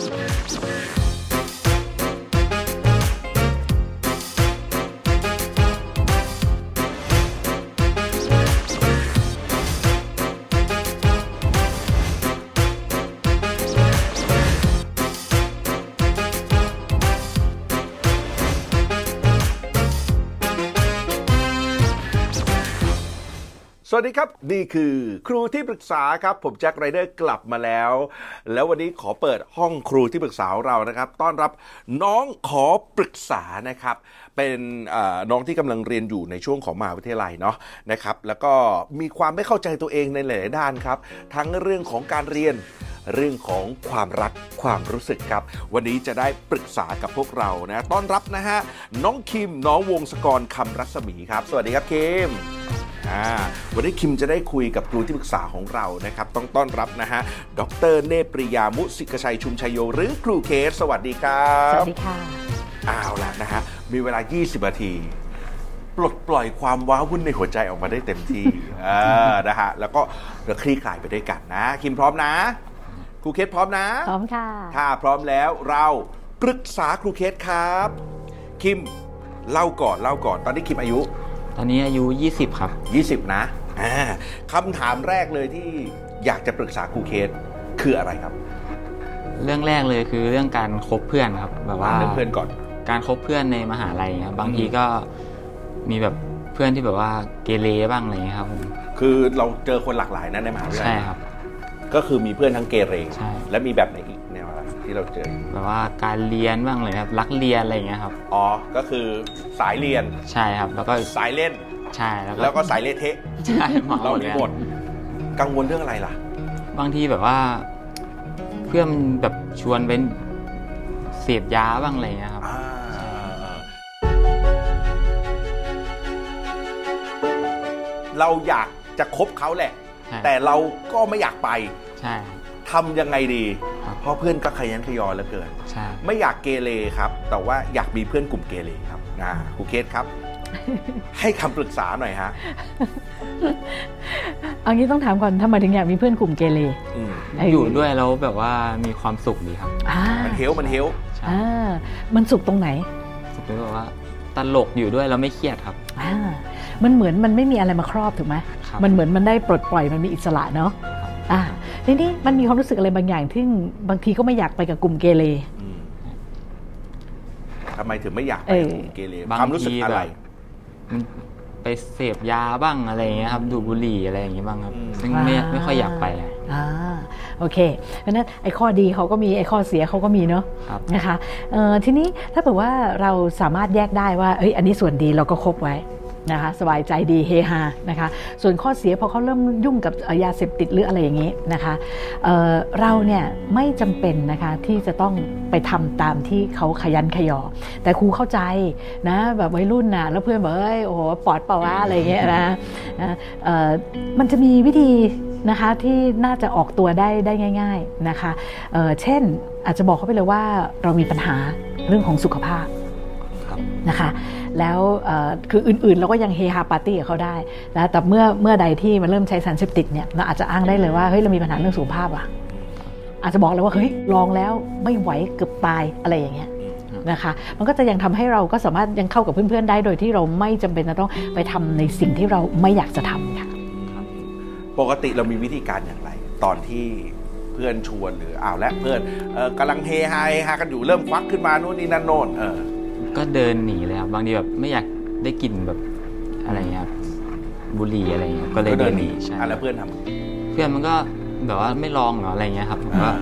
Spare, spare, spare. วัสดีครับ นี่คือครูที่ปรึกษาครับ ผมแจ็คไรเดอร์กลับมาแล้ว แล้ววันนี้ขอเปิดห้องครูที่ปรึกษาเรานะครับ ต้อนรับน้องขอปรึกษานะครับ เป็นน้องที่กำลังเรียนอยู่ในช่วงของมหาวิทยาลัยเนาะนะครับ แล้วก็มีความไม่เข้าใจตัวเองในหลาย ๆ ด้านครับ ทั้งเรื่องของการเรียนเรื่องของความรักความรู้สึกครับ วันนี้จะได้ปรึกษากับพวกเรานะต้อนรับนะฮะน้องคิมน้องวงศกรคำรัศมีครับ สวัสดีครับคิม อ่าวันนี้คิมจะได้คุยกับครูที่ปรึกษาของเรานะครับ ต้องต้อนรับนะฮะ ดรเนปริยามุสิกชัยชุมชัยโย หรือครูเคส สวัสดีครัสบวัสดีค่ะเอาละนะฮะ มีเวลา 20 นาทีปลดปล่อยความว้าวุ่นในหัวใจออกมาได้เต็มที่อ่านะฮะ แล้วก็เราคลี่คลายไปด้วยกันนะ คิมพร้อมนะ ครูเคสพร้อมนะ พร้อมค่ะ ถ้าพร้อมแล้วเราปรึกษาครูเคสครับ คิมเล่าก่อนเล่าก่อน ตอนนี้คิมอายุต อนนี้อายุ 20 ครับ 20 นะอ่าคำถามแรกเลยที่อยากจะปรึกษาครูเคสคืออะไรครับ เรื่องแรกเลยคือเรื่องการคบเพื่อนครับ แบบว่าเรื่องเพื่อนก่อน การคบเพื่อนในมหาลัยครับบางทีก็มีแบบเพื่อนที่แบบว่าเกเรบ้างอะไรอย่างเงี้ยครับผมคือเราเจอคนหลากหลายนะในมหาวิทยาใช่ลัยครับ ก็คือมีเพื่อนทั้งเกเรใช่และมีแบบไหนอีกแนวอะไร ที่เราเจอแบบว่าการเรียนบ้างเลยครับรักเรียนอะไรอย่างเงี้ยครับ อ๋อ ก็คือสายเรียนใช่ครับ แล้วก็สายเล่น ใช่แล้วก็แล้วก็สายเละเทะใช่เหมาเราหมดมีเลยหมดกังวลเรื่องอะไรล่ะ บางทีแบบว่า เพื่อนมันแบบชวนไปเสพยาบ้างอะไรอย่างเงี้ยครับ อ่าเราอยากจะคบเขาแหละ ใช่ แต่เราก็ไม่อยากไปใช่ครับ ทำยังไงดีครับ เพราะเพื่อนก็ขยันขยอเหลือเกิน ใช่ ไม่อยากเกเรครับ แต่ว่าอยากมีเพื่อนกลุ่มเกเรครับนะครูเคสครับ ให้คำปรึกษาหน่อยฮะเอางี้ต้องถามก่อนทำไมถึงอยากมีเพื่อนกลุ่มเกเรอืมเอยู่ด้วยแล้วแบบว่ามีความสุขดีครับอ่ามันเฮลมันเฮลใช่อ่ามันสุขตรงไหนสุขที่แบบว่าตลกอยู่ด้วยแล้วไม่เครียดครับ อ่ามันเหมือนมันไม่มีอะไรมาครอบถูกไหมครับ มันเหมือนมันได้ปลดปล่อยมันมีอิสระเนาะอ่า ทีนี้มันมีความรู้สึกอะไรบางอย่างที่บางทีก็ไม่อยากไปกับกลุ่มเกเรอืมทำไมถึงไม่อยากไปเออกลุ่มเกเรบางความรู้สึกทีอะไรแบบมันไปเสพยาบ้างอะไรอย่างเงี้ยครับดูดบุหรี่อะไรอย่างเงี้ยบ้างครับอืมซึ่งไม่ไม่ค่อยอยากไปอะอ่าโอเค เพราะฉะนั้นไอ้ข้อดีเขาก็มีไอ้ข้อเสียเขาก็มีเนาะครับนะคะเอ่อทีนี้ถ้าเผื่อว่าเราสามารถแยกได้ว่าเอ้ยอันนี้ส่วนดีเราก็คบไว้ นะคะสบายใจดีเฮฮานะคะส่วนข้อเสียพอเขาเริ่มยุ่งกับยาเสพติดหรืออะไรอย่างนี้นะคะเเราเนี่ยไม่จำเป็นนะคะที่จะต้องไปทำตามที่เขาขยันขยอ แต่ครูเข้าใจนะแบบวัยรุ่นนะแล้วเพื่อนบอกเอ้ยโอ้โหปอดเปล่าวะอะไรอย่างเงี้ยนะนะมันจะมีวิธีนะคะที่น่าจะออกตัวได้ได้ง่าย ๆนะคะเเช่นอาจจะบอกเขาไปเลยว่าเรามีปัญหาเรื่องของสุขภาพ นะคะ แล้วคืออื่นๆเราก็ยังเฮฮาปาร์ตี้กับเขาได้นะแต่เมื่อเมื่อใดที่มันเริ่มใช้สารเสพติดเนี่ยเราอาจจะอ้างได้เลยว่าเฮ้ยเรามีปัญหาเรื่องสุขภาพอะอาจจะบอกเลยว่าเฮ้ยลองแล้วไม่ไหวเกือบตายอะไรอย่างเงี้ยนะคะมันก็จะยังทำให้เราก็สามารถยังเข้ากับเพื่อนๆได้โดยที่เราไม่จำเป็นจะต้องไปทำในสิ่งที่เราไม่อยากจะทำค่ะปกติเรามีวิธีการอย่างไร ตอนที่เพื่อนชวนหรืออ้าวและเพื่อนออกำลังเฮฮาเฮฮากันอยู่เริ่มควักขึ้นมาโน่นนี่นั่นโน่นเออ ก็เดินหนีเลยครับบางทีแบบไม่อยากได้กลิ่นแบบอะไรเงี้ยครับบุหรี่อะไรเงี้ยก็เลยก็เดินหนีใช่อะแล้วเพื่อนทเพื่อนมันก็แบบว่าไม่ลองเหรออะไรเงี้ยครับผมก็อ่า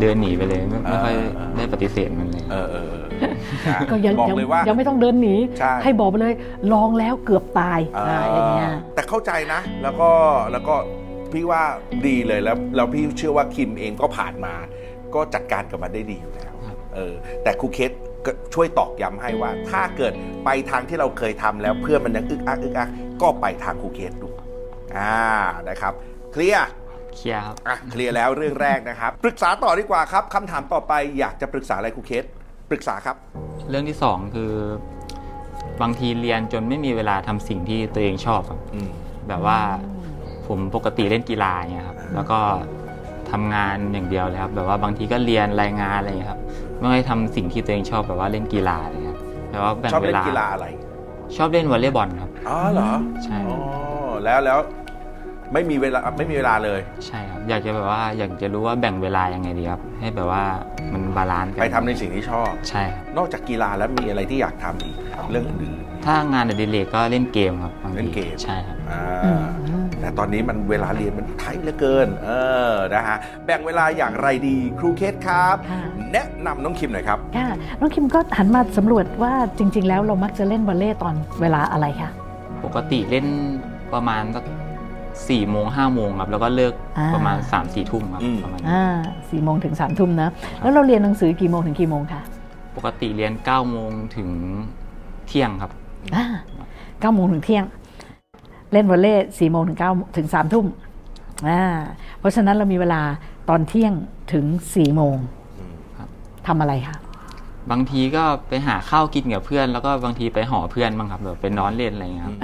เดินหนีไปเลยไม่ไม่ค่อยอ่าอ่าได้ปฏิเสธมันเลยำเออเออเออนะก็ยังบอกยังเลยว่า ยังไม่ต้องเดินหนีใช่ให้บอกไปเลยลองแล้วเกือบตายเอ่ออ่าอย่างเงี้ย แต่เข้าใจนะ แล้วก็แล้วก็พี่ว่าดีเลยแล้วแล้วพี่เชื่อว่าคิมเองก็ผ่านมา ก็จัดการกับมันได้ดีอยู่แล้วครับ เออแต่ครูเคสก็ ช่วยตอกย้ำให้ว่า ถ้าเกิดไปทางที่เราเคยทำแล้วเพื่อนมันยังอึกอักอึกอักก็ไปทางครูเคสดูอ่านะครับเคลียร์เคลียร์ครับอะเคลียร์แล้วเรื่องแรกนะครับ ปรึกษาต่อดีกว่าครับคำถามต่อไปอยากจะปรึกษาอะไรครูเคสปรึกษาครับ เรื่องที่สองคือบางทีเรียนจนไม่มีเวลาทำสิ่งที่ตัวเองชอบครับอืมแบบว่าผมปกติเล่นกีฬาเงี้ยครับแล้วก็ททำงานอย่างเดียวเลยครับ แบบว่าบางทีก็เรียนรายงานอะไรอย่างเงี้ยครับ ไม่ได้ทำสิ่งที่ตัวเองชอบแบบว่าเล่นกีฬาอะไรเงี้ยแต่ว่าแบ่งชอบเวเล่นลากีฬาอะไร ชอบเล่นวอลเลย์บอลครับ อ๋อเหรอ ใช่อ๋อ แล้วแล้วไม่มีเวลาไม่มีเวลาเลย ใช่ครับ อยากจะแบบว่าอยากจะรู้ว่าแบ่งเวลายังไงดีครับ ให้แบบว่ามัน balance กันไปทำในสิ่งที่ชอบ ใช่ครับนอกจากกีฬาแล้วมีอะไรที่อยากทำอีก เรื่องอื่น ถ้างานอดิเรกก็เล่นเกมครับบางทีเล่นเกม ใช่ครับๆอ่า อืม แต่ตอนนี้มันเวลาเรียนมันไทยเหลือเกิน เออนะฮะแบ่งเวลาอย่างไรดีครูเคสครับ ค่ะ แนะนำน้องคิมหน่อยครับ ค่ะ น้องคิมก็หันมาสำรวจว่าจริง ๆ แล้วเรามักจะเล่นวอลเลย์ตอนเวลาอะไรคะปกติเล่นประมาณสักสี่โมงห้าโมงครับ แล้วก็เลิกอ่าประมาณสามสี่ทุ่มครับอืม ประมาณนี้อ่าสี่โมงถึงสามทุ่มนะ แล้วเราเรียนหนังสือกี่โมงถึงกี่โมงคะปกติเรียนเก้าโมงถึงเที่ยงครับ อ่าเก้าโมงถึงเที่ยง เล่นวอลเลย์สี่โมงถึงเก้าถึงสามทุ่มอ่าเพราะฉะนั้นเรามีเวลาตอนเที่ยงถึงสี่โมงครับทำอะไรคะบางทีก็ไปหาข้าวกินกับเพื่อน แล้วก็บางทีไปหอเพื่อนบ้างครับแบบไปนอนเล่นอะไรอย่างเงี้ยครับ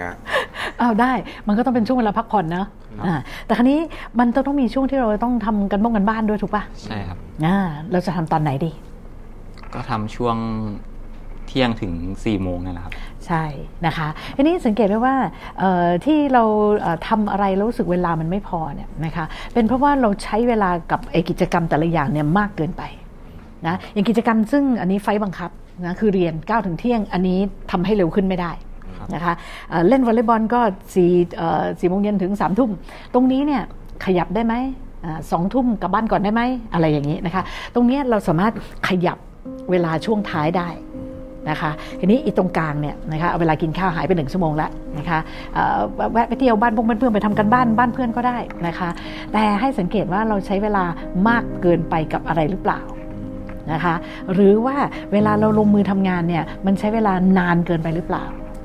งะอ้าวได้มันก็ต้องเป็นช่วงเวลาพักผ่อนนะอ่าแต่ครั้นี้มันต้องมีช่วงที่เราต้องทำกันบ้งกันบ้านด้วยถูกปะใช่ครับอ่าเราจะทำตอนไหนดี ก็ทำช่วง เที่ยงถึงสี่โมงนี่แหละครับ ใช่นะคะทีนี้สังเกตได้ว่าที่เราเอ่อทำอะไรแล้วรู้สึกเวลามันไม่พอเนี่ยนะคะเป็นเพราะว่าเราใช้เวลากับกิจกรรมแต่ละอย่างเนี่ยมากเกินไปนะอย่างกิจกรรมซึ่งอันนี้ไฟบังคับนะคือเรียน9ก้าถึงเที่ยง อันนี้ทำให้เร็วขึ้นไม่ได้นะคะเเล่นวอลเลย์บอลก็สี่สี่โมงเย็นถึง3ามทุ่มตรงนี้เนี่ยขยับได้ไหมสองทุ่มกลับบ้านก่อนได้ไหมอะไรอย่างนี้นะคะ ตรงนี้เราสามารถขยับเวลาช่วงท้ายได้ นะคะทีนี้อีตรงกลางเนี่ยนะคะเอาเวลากินข้าวหายไปหนึ่งชั่วโมงแล้วนะคะเอ่อแวะไปเที่ยวบ้านพวกเพื่อนๆไปทำกันบ้านบ้านเพื่อนก็ได้นะคะแต่ให้สังเกตว่าเราใช้เวลามากเกินไปกับอะไรหรือเปล่านะคะหรือว่าเวลาเราลงมือทำงานเนี่ยมันใช้เวลานานเกินไปหรือเปล่า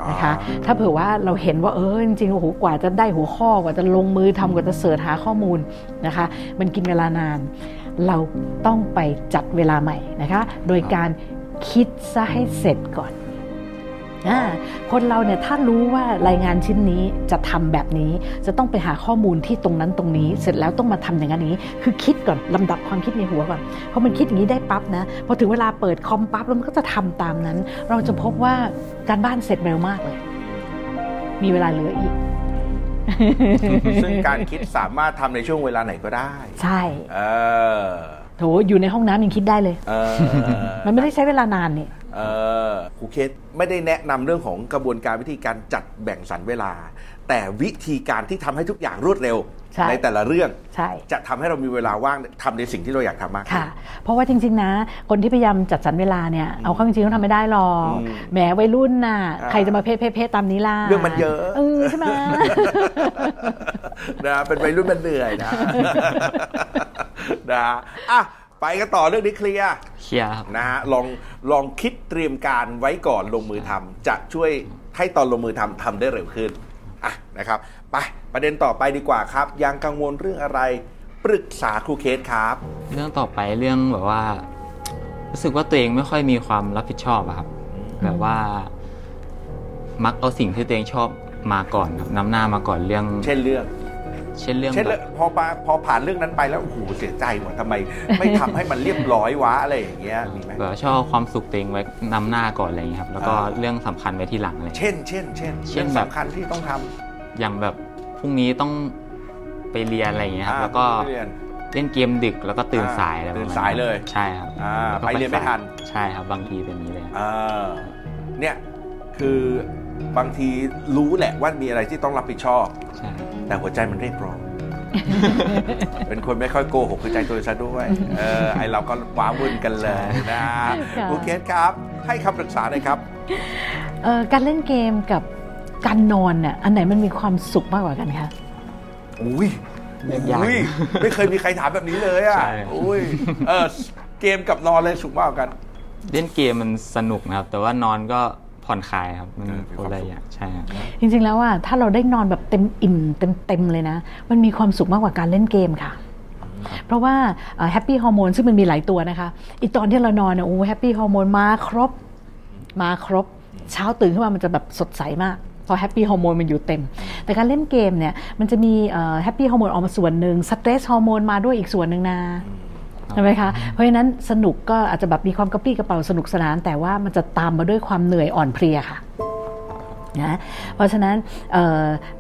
นะคะถ้าเผื่อว่าเราเห็นว่าเออจริงๆโอ้โหกว่าจะได้หัวข้อกว่าจะลงมือทำกว่าจะเสิร์ชหาข้อมูลนะคะมันกินเวลานานเราต้องไปจัดเวลาใหม่นะคะ โดยการ คิดซะให้เสร็จก่อนอาคนเราเนี่ยถ้ารู้ว่ารายงานชิ้นนี้จะทำแบบนี้ จะต้องไปหาข้อมูลที่ตรงนั้นตรงนี้ เสร็จแล้วต้องมาทำอย่างนั้นอย่างนี้ คือคิดก่อนลำดับความคิดในหัวก่อนพอมันคิดอย่างนี้ได้ปั๊บนะพอถึงเวลาเปิดคอมปั๊บแล้วมันก็จะทำตามนั้น เราจะพบว่าการบ้านเสร็จเร็วมากเลย มีเวลาเหลืออีกซึ่งการคิดสามารถทำในช่วงเวลาไหนก็ได้ ใช่ เออโถอยู่ในห้องน้ำยังคิดได้เลยเออมันไม่ได้ใช้เวลานานนี่เออครูเคสไม่ได้แนะนำเรื่องของกระบวนการวิธีการจัดแบ่งสรรเวลา แต่วิธีการที่ทำให้ทุกอย่างรวดเร็วใช่แต่ละเรื่องใช่จะทำให้เรามีเวลาว่างทำในสิ่งที่เราอยากทำมากขึ้นค่ะ เพราะว่าจริง ๆ นะ คนที่พยายามจัดสรรเวลาเนี่ยเอาเข้าจริงๆก็ทำไม่ได้หรอกอืมแหมวัยรุ่นน่ะอ่าใครจะมาเพศเพศเพศตามนี้ล่ะเรื่องมันเยอะเออ ใช่ไหมนะเป็นวัยรุ่นมันเหนื่อยนะนะอะไปกันต่อเรื่องนี้เคลียร์เคลียร์ครับนะฮะลองลองคิดเตรียมการไว้ก่อนลงมือทำจะช่วยให้ตอนลงมือทำทำได้เร็วขึ้นอะนะครับไปประเด็นต่อไปดีกว่าครับ ยังกังวลเรื่องอะไรปรึกษาครูเคสครับ เรื่องต่อไปเรื่องแบบว่า รู้สึกว่าตัวเองไม่ค่อยมีความรับผิดชอบอะครับ แบบว่า มักเอาสิ่งที่ตัวเองชอบ มาก่อนครับนำหน้ามาก่อนเรื่องเช่นเรื่องเช่นเรื่องเช่นแบเรื่อบงพอปาพอผ่านเรื่องนั้นไปแล้วโอ้โหเสียใจว่ะทำไม ไม่ทำให้มันเรียบร้อยวะอะไรอย่างเงี้ยมีไหมแบบว่าชอบเอาความสุขตัวเองไว้นำหน้าก่อนอะไรอย่างเงี้ยครับ แล้วก็อ่าเรื่องสำคัญไว้ที่หลังอะไรอย่างเงี้ย เช่น เช่น เช่นเช่นรื่องแบบสำคัญที่ต้องทำอย่างแบบพรุ่งนี้ต้องไปเรียนอะไรอย่างเงี้ยครับอ่าแล้วก็เรียน เล่นเกมดึกแล้วก็ตื่นอ่าสายอะไรประตื่นมาณสายเลยใช่ครับอ่าแล้วก็ไปเรียนไม่ทัน ใช่ครับบางทีเป็นอย่างนี้เลยอ่าเนี่ยคือ บางทีรู้แหละว่ามีอะไรที่ต้องรับผิดชอบใช่ครับแต่หัวใจมันเรียกร้องเป็นคนไม่ค่อยโกหกคือใจตัวซะด้วย เออ ไอเราก็ว้าวุ่นกันเลยนะค่ะครูเคสครับ ให้คำปรึกษาหน่อยครับเอ่อการเล่นเกมกับการนอนเนี่ยอันไหนมันมีความสุขมากกว่ากันคะอุ้ยยากอุ้ยไม่เคยมีใครถามแบบนี้เลยอะใช่อุ้ย เออ เกมกับนอนเลยสุขมากกว่ากัน เล่นเกมมันสนุกนะครับ แต่ว่านอนก็ ผ่อนคลายครับมันเออมีคความนละสุขอย่างใช่ครับจริงๆแล้วอะถ้าเราได้นอนแบบเต็มอิ่มเต็มเต็มๆเลยนะ มันมีความสุขมากกว่าการเล่นเกมค่ะเพราะว่า happy hormone ซึ่งมันมีหลายตัวนะคะอีตอนที่เรานอนเนี่ยโอ้ happy hormone มาครบมาครบ เช้าตื่นขึ้นมามันจะแบบสดใสมากเพราะ happy hormone มันอยู่เต็ม แต่การเล่นเกมเนี่ยมันจะมี happy hormone ออกมาส่วนหนึ่ง stress hormone มาด้วยอีกส่วนหนึ่งนะ ใช่ไหมคะ เพราะฉะนั้นสนุกก็อาจจะแบบมีความกระปรี้กระเป๋าสนุกสนาน แต่ว่ามันจะตามมาด้วยความเหนื่อยอ่อนเพลียค่ะนะเพราะฉะนั้น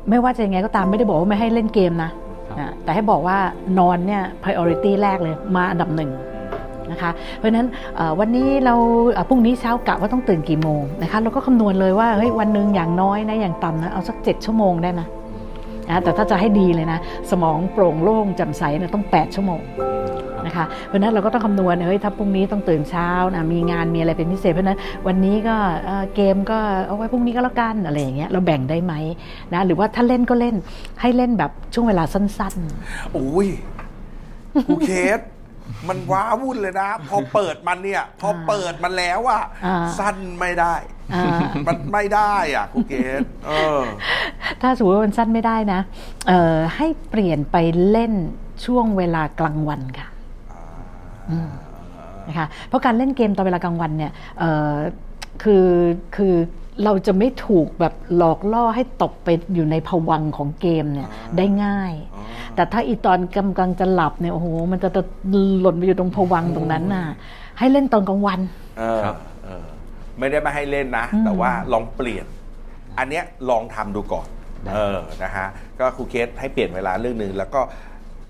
ไม่ว่าจะยังไงก็ตามไม่ได้บอกว่าไม่ให้เล่นเกมนะนะแต่ให้บอกว่านอนเนี่ย priority แรกเลยมาอันดับหนึ่งนะคะเพราะฉะนั้นวันนี้เราพรุ่งนี้เช้ากะว่าต้องตื่นกี่โมงนะคะเราก็คำนวณเลยว่าเฮ้ยวันหนึ่งอย่างน้อยนะอย่างต่ำนะเอาสักเจ็ดชั่วโมงได้ไหมนะแต่ถ้าจะให้ดีเลยนะ สมองโปร่งโล่งแจ่มใสนะต้อง 8 ชั่วโมง นะคะเพราะนั้นเราก็ต้องคำนวณเฮ้ยถ้าพรุ่งนี้ต้องตื่นเช้านะมีงานมีอะไรเป็นพิเศษเพราะนั้นวันนี้ก็เกมก็เอาไว้พรุ่งนี้ก็แล้วกันอะไรอย่างเงี้ยเราแบ่งได้ไหมนะหรือว่าถ้าเล่นก็เล่นให้เล่นแบบช่วงเวลาสั้นๆอุ้ยครูเคสมันว้าวุ่นเลยนะ พอเปิดมันเนี่ย พอเปิดมันแล้วอะสั้นไม่ได้มันไม่ได้อะครูเกศถ้าสมมติว่ามันสั้นไม่ได้นะให้เปลี่ยนไปเล่นช่วงเวลากลางวันค่ะ นะคะเพราะการเล่นเกมตอนเวลากลางวันเนี่ยคือคือเราจะไม่ถูกแบบหลอกล่อให้ตกไปอยู่ในผวังของเกมเนี่ยได้ง่าย แต่ถ้าอีตอนกำลังจะหลับเนี่ยโอ้โหมันจะหล่นไปอยู่ตรงผวังตรงนั้นน่ะให้เล่นตอนกลางวันครับไม่ได้ไม่ให้เล่นนะ แต่ว่าลองเปลี่ยน อันเนี้ยลองทำดูก่อนเออนะฮะก็ครูเคสให้เปลี่ยนเวลาเรื่องหนึ่งแล้วก็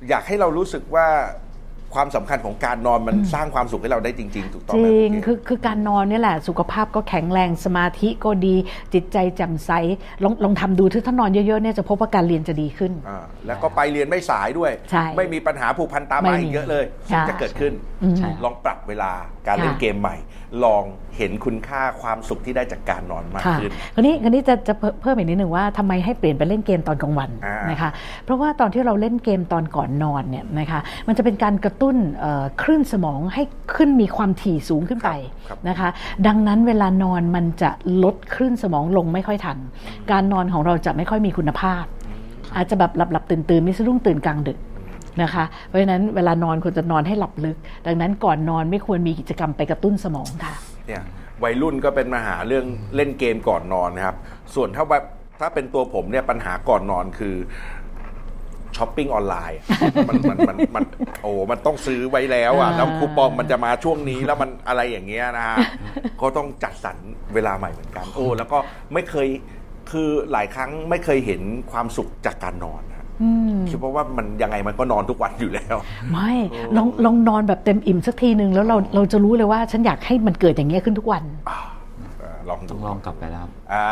อยากให้เรารู้สึกว่า ความสำคัญของการนอนมันสร้างความสุขให้เราได้จริง ๆ ถูกต้องไหมจริงคือคือการนอนนี่แหละ สุขภาพก็แข็งแรงสมาธิก็ดี จิตใจแจ่มใสลองลองทำดูถ้านอนเยอะๆเนี่ยจะพบว่าการเรียนจะดีขึ้น แล้วก็ไปเรียนไม่สายด้วย ไม่มีปัญหาผูกพันตามมาอีกเยอะเลยจะเกิดขึ้นลองปรับเวลาการเล่นเกมใหม่ ลองเห็นคุณค่าความสุขที่ได้จากการนอนมากขึ้นคราวนี้คราวนี้จะจะเพิ่มอีกนิดหนึ่งว่าทำไมให้เปลี่ยนไปเล่นเกมตอนกลางวันนะคะ เพราะว่าตอนที่เราเล่นเกมตอนก่อนนอนเนี่ยนะคะ มันจะเป็นการกระตุ้นคลื่นสมองให้ขึ้นมีความถี่สูงขึ้นไปนะคะ ดังนั้นเวลานอนมันจะลดคลื่นสมองลงไม่ค่อยทัน การนอนของเราจะไม่ค่อยมีคุณภาพ อาจจะแบบหลับหลับตื่นตื่นไม่สะดุ้งตื่นกลางดึก นะคะ เพราะฉะนั้นเวลานอนควรจะนอนให้หลับลึก ดังนั้นก่อนนอนไม่ควรมีกิจกรรมไปกระตุ้นสมองค่ะเนี่ยวัยรุ่นก็เป็นปัญหาเรื่องเล่นเกมก่อนนอนนะครับ ส่วนถ้าแบบถ้าเป็นตัวผมเนี่ยปัญหาก่อนนอนคือช้อปปิ้งออนไลน์ มันมันมันมันโอ้ มันต้องซื้อไว้แล้วอะ แล้วคูปองมันจะมาช่วงนี้แล้วมันอะไรอย่างเงี้ยนะฮะ ก็ต้องจัดสรรเวลาใหม่เหมือนกัน โอ้ แล้วก็ไม่เคย คือหลายครั้งไม่เคยเห็นความสุขจากการนอน คิดว่าว่ามันยังไงมันก็นอนทุกวันอยู่แล้ว ไม่ลองลองนอนแบบเต็มอิ่มสักทีหนึ่งแล้วเราเราจะรู้เลยว่าฉันอยากให้มันเกิดอย่างเงี้ยขึ้นทุกวันลองต้องลองกลับไปแล้วอ่า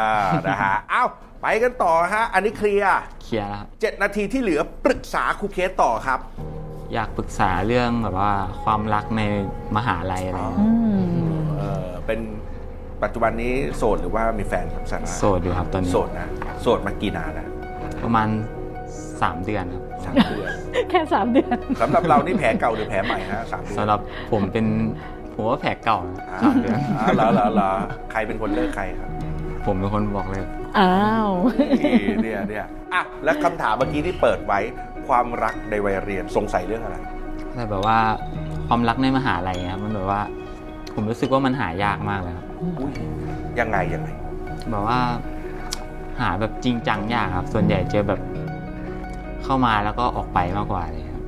นะฮะอ้าวไปกันต่อฮะ อันนี้เคลียร์เคลียร์แล้วเจ็ดนาทีที่เหลือปรึกษาครูเคสต่อครับ อยากปรึกษาเรื่องแบบว่าความรักในมหาลัยอะไรเออเป็นปัจจุบันนี้โสดหรือว่ามีแฟนครับสันโสดอยู่ครับตอนนี้โสดนะโสดมากี่นานนะประมาณ สามเดือนครับสามเดือนแค่สามเดือนสำหรับเรานี่แผลเก่าหรือแผลใหม่ฮะสามเดือนสำหรับผมเป็นผมว่าแผลเก่าสามเดือนเหรอเหรอใครเป็นคนเลิกใครครับผมเป็นคนบอกเลยอ้าวเนี่ยเนี่ยอะและคำถามเมื่อกี้ที่เปิดไว้ความรักในวัยเรียนสงสัยเรื่องอะไรแต่แบบว่าความรักในมหาลัยครับมันแบบว่า ผมรู้สึกว่ามันหายากมากเลยครับยังไงยังไงแบบว่า หาแบบจริงจังยากครับ ส่วนใหญ่เจอแบบ เข้ามาแล้วก็ออกไปมากกว่าเลยครับ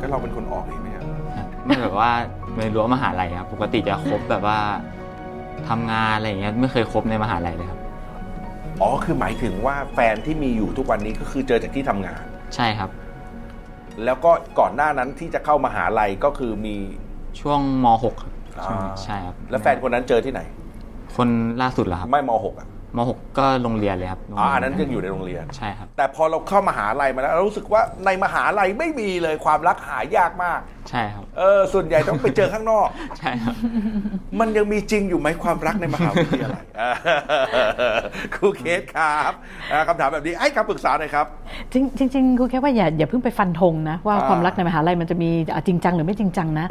ก็เราเป็นคนออกเองไหมครับไม่แบบว่าในรั้วมหาลัยครับปกติจะคบแบบว่าทำงานอะไรอย่างเงี้ยไม่เคยคบในมหาลัยเลยครับอ๋อคือหมายถึงว่าแฟนที่มีอยู่ทุกวันนี้ก็คือเจอจากที่ทำงาน ใช่ครับ แล้วก็ก่อนหน้านั้นที่จะเข้ามหาลัยก็คือมีช่วงม .6 ครับใช่ครับ แล้วแฟนคนนั้นเจอที่ไหน คนล่าสุดเหรอครับ ไม่ม .6 อะ ม .6 ก็โรงเรียนเลยครับอ๋ออันนั้นยังอยู่ในโรงเรียน ใช่ครับ แต่พอเราเข้ามหาลัยมาแล้วเรารู้สึกว่าในมหาลัยไม่มีเลยความรักหายากมาก ใช่ครับ เออ ส่วนใหญ่ต้องไปเจอข้างนอก ใช่ครับ มันยังมีจริงอยู่ไหมความรักในมหาวิทยาลัยครูเคสครับคำถามแบบนี้ให้คำปรึกษาหน่อยครับ จริงจริงครูแค่ว่าอย่าอย่าเพิ่งไปฟันธงนะ ว่าความรักในมหาลัยมันจะมีจริงจังหรือไม่จริงจังนะ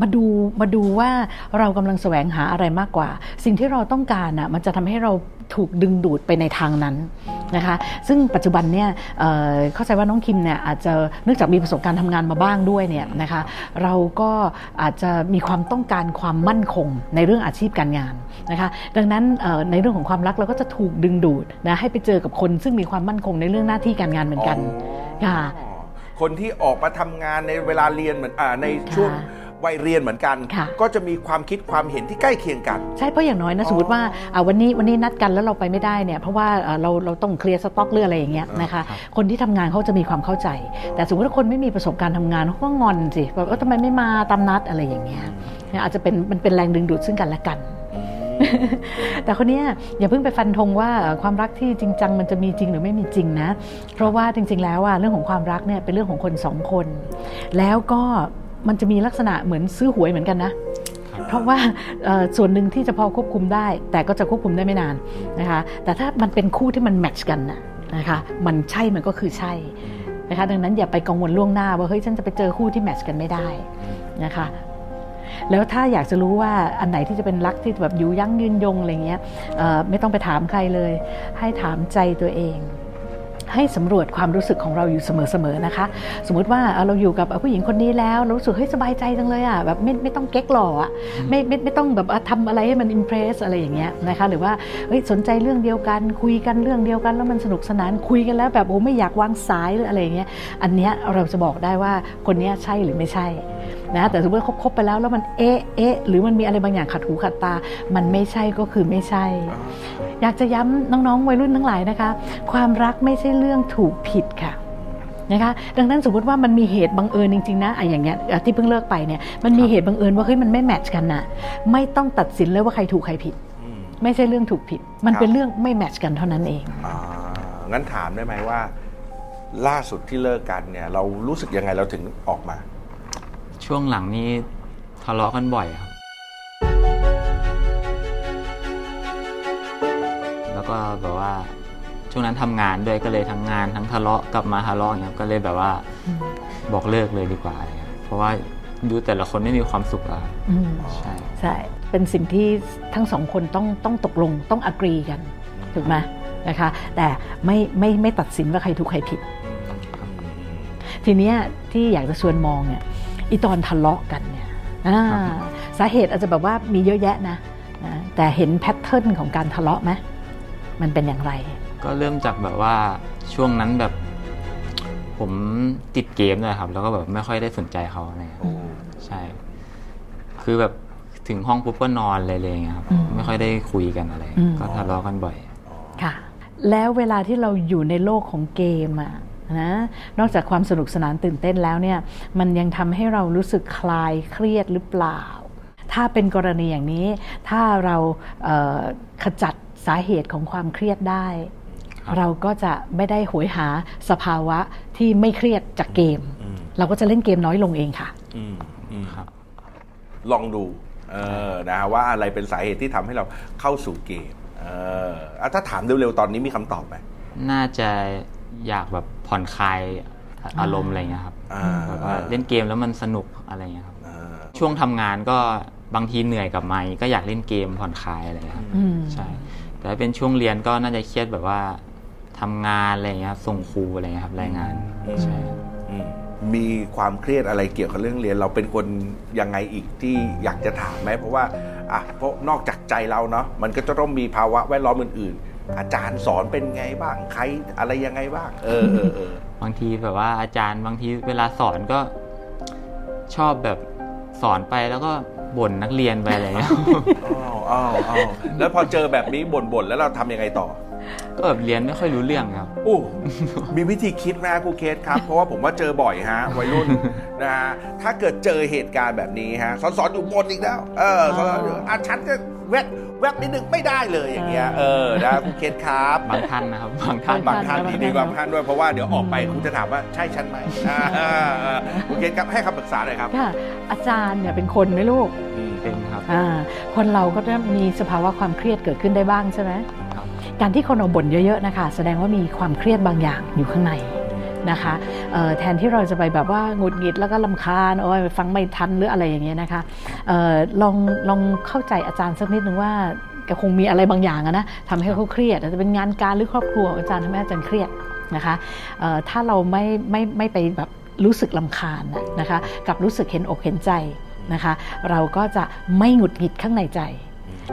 มาดูมาดูว่าเรากำลังแสวงหาอะไรมากกว่า สิ่งที่เราต้องการอะมันจะทำให้เรา ถูกดึงดูดไปในทางนั้นนะคะซึ่งปัจจุบันเนี่ยเอ่อเข้าใจว่าน้องคิมเนี่ยอาจจะเนื่องจากมีประสบการณ์ทำงานมาบ้างด้วยเนี่ยนะคะเราก็อาจจะมีความต้องการความมั่นคงในเรื่องอาชีพการงานนะคะดังนั้นเอ่อในเรื่องของความรักเราก็จะถูกดึงดูดนะให้ไปเจอกับคน ซึ่งมีความมั่นคงในเรื่องหน้าที่การงานเหมือนกันค่ะอ๋อคนที่ออกมาทำงานในเวลาเรียนเหมือนอ่าในช่วง วัยเรียนเหมือนกันค่ะก็จะมีความคิดความเห็นที่ใกล้เคียงกัน ใช่เพราะอย่างน้อยนะสมมติว่าอ่าวันนี้วันนี้นัดกันแล้วเราไปไม่ได้เนี่ยเพราะว่าอ่าเราเราต้องเคลียร์สต็อกเรื่องอะไรอย่างเงี้ยนะคะคนที่ทำงานเขาจะมีความเข้าใจ แต่สมมติว่าคนไม่มีประสบการณ์ทำงานเขาก็งอนสิแบบว่าทำไมไม่มาตามนัดอะไรอย่างเงี้ยเนี่ยอาจจะเป็นมันเป็นแรงดึงดูดซึ่งกันและกันแต่คนเนี้ยอย่าเพิ่งไปฟันธงว่าเอ่อความรักที่จริงจังมันจะมีจริงหรือไม่มีจริงนะ เพราะว่าจริง ๆ แล้วอะเรื่องของความรักเนี่ยเป็นเรื่องของคนสองคน แล้วก็ มันจะมีลักษณะเหมือนซื้อหวยเหมือนกันนะ เพราะว่าเอ่อส่วนหนึ่งที่จะพอควบคุมได้ แต่ก็จะควบคุมได้ไม่นานนะคะแต่ถ้ามันเป็นคู่ที่มันแมทช์กันน่ะนะคะมันใช่มันก็คือใช่นะคะดังนั้นอย่าไปกังวลล่วงหน้าว่าเฮ้ยฉันจะไปเจอคู่ที่แมทช์กันไม่ได้นะคะแล้วถ้าอยากจะรู้ว่าอันไหนที่จะเป็นรักที่แบบอยู่ยั่งยืนยงอะไรเงี้ยเอ่อไม่ต้องไปถามใครเลย ให้ถามใจตัวเอง ให้สำรวจความรู้สึกของเราอยู่เสมอๆนะคะ สมมุติว่าเอ่อเราอยู่กับผู้หญิงคนนี้แล้วเรารู้สึกเฮ้ยสบายใจจังเลยอะแบบไม่ไม่ต้องเก๊กหล่ออะไม่ไม่ไม่ต้องแบบว่าทำอะไรให้มันอิมเพรสอะไรอย่างเงี้ยนะคะหรือว่าเฮ้ยสนใจเรื่องเดียวกันคุยกันเรื่องเดียวกันแล้วมันสนุกสนานคุยกันแล้วแบบโอ้ไม่อยากวางสายหรืออะไรอย่างเงี้ยอันเนี้ยเราจะบอกได้ว่าคนเนี้ยใช่หรือไม่ใช่นะแต่สมมติว่าคบๆไปแล้วแล้วมันเอ๊ะเอ๊ะหรือมันมีอะไรบางอย่างขัดหูขัดตา มันไม่ใช่ก็คือไม่ใช่ อยากจะย้ำน้องๆวัยรุ่นทั้งหลายนะคะ ความรักไม่ใช่เรื่องถูกผิดค่ะนะคะดังนั้นสมมติว่ามันมีเหตุบังเอิญจริงๆนะอะอย่างเงี้ยอะที่เพิ่งเลิกไปเนี่ยมันมีเหตุบังเอิญว่าเฮ้ยมันไม่แมทช์กันน่ะไม่ต้องตัดสินเลยว่าใครถูกใครผิดอืมไม่ใช่เรื่องถูกผิด มันครับเป็นเรื่องไม่แมทช์กันเท่านั้นเองอ่างั้นถามได้ไหมว่า ล่าสุดที่เลิกกันเนี่ย เรารู้สึกยังไงเราถึงออกมา ช่วงหลังนี้ทะเลาะกันบ่อยครับ ก็แบบว่าช่วงนั้นทำงานด้วยก็เลยทั้งงานทั้งทะเลาะกลับมาทะเลาะอย่างเงี้ยก็เลยแบบว่าบอกเลิกเลยดีกว่าอะไรเงี้ยเพราะว่าดูแต่ละคนไม่มีความสุขอะครับอืมใช่ใช่เป็นสิ่งที่ทั้งสองคนต้องต้องตกลงต้องอกรีกันถูกไหมนะคะแต่ไม่ไม่ไม่ตัดสินว่าใครถูกใครผิด ทีเนี้ยที่อยากจะชวนมองเนี่ยอีตอนทะเลาะกันเนี่ยอ่าสาเหตุอาจจะแบบว่ามีเยอะแยะนะนะแต่เห็นแพทเทิร์นของการทะเลาะไหม มันเป็นอย่างไร ก็เริ่มจากแบบว่าช่วงนั้นแบบผมติดเกมเลยครับ แล้วก็แบบไม่ค่อยได้สนใจเขาอะไรเงี้ยโอ้ใช่ คือแบบถึงห้องปุ๊บก็นอนเลยเลยอย่างเงี้ยครับอืมไม่ค่อยได้คุยกันอะไรอืมก็ทะเลาะกันบ่อย ค่ะ แล้วเวลาที่เราอยู่ในโลกของเกมอะนะนอกจากความสนุกสนานตื่นเต้นแล้วเนี่ย มันยังทำให้เรารู้สึกคลายเครียดหรือเปล่า ถ้าเป็นกรณีอย่างนี้ ถ้าเราเอ่อขจัด สาเหตุของความเครียดได้ครับเราก็จะไม่ได้โหยหาสภาวะที่ไม่เครียดจากเกมอืมเราก็จะเล่นเกมน้อยลงเองค่ะอืมอืมครับลองดูเออนะว่าอะไรเป็นสาเหตุที่ทำให้เราเข้าสู่เกมเอออะถ้าถามเร็วๆตอนนี้มีคำตอบไหมน่าจะอยากแบบผ่อนคลายอารมณ์อะไรเงี้ยครับอ่าแบบว่าเล่นเกมแล้วมันสนุกอะไรเงี้ยครับอ่าช่วงทำงานก็บางทีเหนื่อยกลับมาก็อยากเล่นเกมผ่อนคลายอะไรเงี้ยครับอืมใช่ แต่ถ้าเป็นช่วงเรียนก็น่าจะเครียดแบบว่าทำงานอะไรเงี้ยครับส่งครูอะไรเงี้ยครับรายงานใช่อืมมีความเครียดอะไรเกี่ยวกับเรื่องเรียน เราเป็นคนยังไงอีกที่อยากจะถามไหมเพราะว่าอะเพราะนอกจากใจเราเนาะมันก็จะต้องมีภาวะแวดล้อมอื่น ๆ อาจารย์สอนเป็นไงบ้างใครอะไรยังไงบ้าง เออเออเออบางทีแบบว่าอาจารย์บางทีเวลาสอนก็ชอบแบบ สอนไปแล้วก็บ่นนักเรียนไปอะไรเงี้ยอ้าวอ้าวอ้าวแล้วพอเจอแบบนี้บ่นๆแล้วเราทำยังไงต่อ ก็แบบเรียนไม่ค่อยรู้เรื่องครับโอ้มีวิธีคิดไหมครูเคสครับ เพราะว่าผมว่าเจอบ่อยฮะวัยรุ่นนะฮะถ้าเกิดเจอเหตุการณ์แบบนี้ฮะสอนสอนอยู่บนอีกแล้ว เออสอนสอนอยู่อะฉันก็แวบ แวบนิดนึงไม่ได้เลยอย่างเงี้ยเออนะครูเคสครับบางท่านนะครับบางท่านบางท่านดีดีบางท่านด้วยเพราะว่าเดี๋ยวออกไปครูจะถามว่าใช่ฉันไหมอ่าอ่าอ่าครูเคสครับให้คำปรึกษาหน่อยครับค่ะอาจารย์เนี่ยเป็นคนไหมลูกอืมเป็นครับอ่าคนเราก็จะมีสภาวะความเครียดเกิดขึ้นได้บ้างใช่ไหมครับการที่คนเราบ่นเยอะๆนะคะแสดงว่ามีความเครียดบางอย่างอยู่ข้างใน นะคะแทนที่เราจะไปแบบว่าหงุดหงิดแล้วก็ลำคาญโอ้ยฟังไม่ทันหรืออะไรอย่างเงี้ยนะคะออลองลองเข้าใจอาจารย์สักนิดนึงว่าแกคงมีอะไรบางอย่างอะนะทำให้เขาเครียดอาจจะเป็นงานการหรือครอบครัวอาจารย์ทำให้อาจารย์เครียดนะคะถ้าเราไม่ไม่ไม่ไปแบบรู้สึกลำคาญนะนะคะกับรู้สึกเห็นอกเห็นใจนะคะ เราก็จะไม่หงุดหงิดข้างในใจ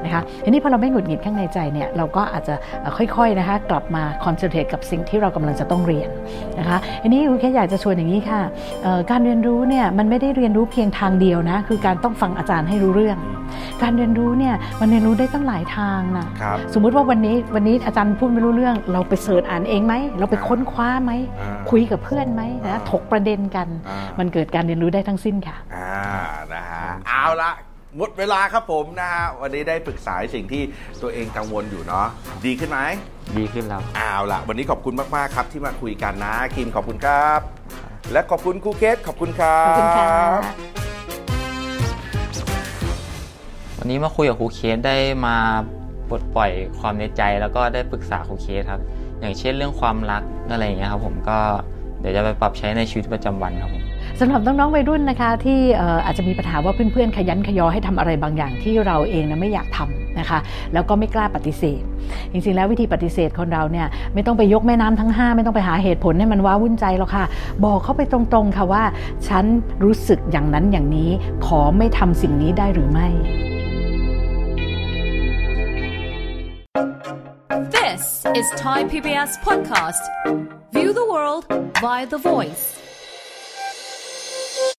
นะคะทีนี้พอเราไม่หงุดหงิดข้างในใจเนี่ยเราก็อาจจะเอ่อค่อยๆนะคะกลับมาคอนเซนเทรตกับสิ่งที่เรากำลังจะต้องเรียนนะคะทีนี้คุณแค่อยากจะชวนอย่างนี้ค่ะเอ่อการเรียนรู้เนี่ยมันไม่ได้เรียนรู้เพียงทางเดียวนะคือการต้องฟังอาจารย์ให้รู้เรื่อง การเรียนรู้เนี่ยมันเรียนรู้ได้ตั้งหลายทางนะครับสมมุติว่าวันนี้วันนี้อาจารย์พูดไม่รู้เรื่อง เราไปเสิร์ชอ่านเองไหมเราไปค้นคว้าไหมอ่าคุยกับเพื่อนไหมอ่านะถกประเด็นกันอ่ามัมันเกิดการเรียนรู้ได้ทั้งสิ้นค่ะอ่านะฮะเอาละ หมดเวลาครับผมนะฮะวันนี้ได้ปรึกษาสิ่งที่ตัวเองกังวลอยู่เนาะดีขึ้นไหมดีขึ้นแล้วเอาละวันนี้ขอบคุณมากๆครับที่มาคุยกันนะคิมขอบคุณครับ และขอบคุณครูเคสขอบคุณครับขอบคุณค่ะวันนี้มาคุยกับครูเคสได้มาปลดปล่อยความในใจแล้วก็ได้ปรึกษาครูเคสครับ อย่างเช่นเรื่องความรักอะไรอย่างเงี้ยครับผมก็เดี๋ยวจะไปปรับใช้ในชีวิตประจำวันครับผม สำหรับน้องๆวัยรุ่นนะคะ ที่อ่อาจจะมีปัญหาว่าเพื่อนๆขยันขยอให้ทำอะไรบางอย่างที่เราเองนะไม่อยากทำนะคะแล้วก็ไม่กล้าปฏิเสธ จริงๆ แล้ววิธีปฏิเสธคนเราเนี่ยไม่ต้องไปยกแม่น้ำทั้ง 5 ไม่ต้องไปหาเหตุผลให้มันว้าวุ่นใจหรอกค่ะ บอกเขาไปตรงๆค่ะว่า ฉันรู้สึกอย่างนั้นอย่างนี้ ขอไม่ทำสิ่งนี้ได้หรือไม่ This is Thai PBS podcast. View the world via the voice.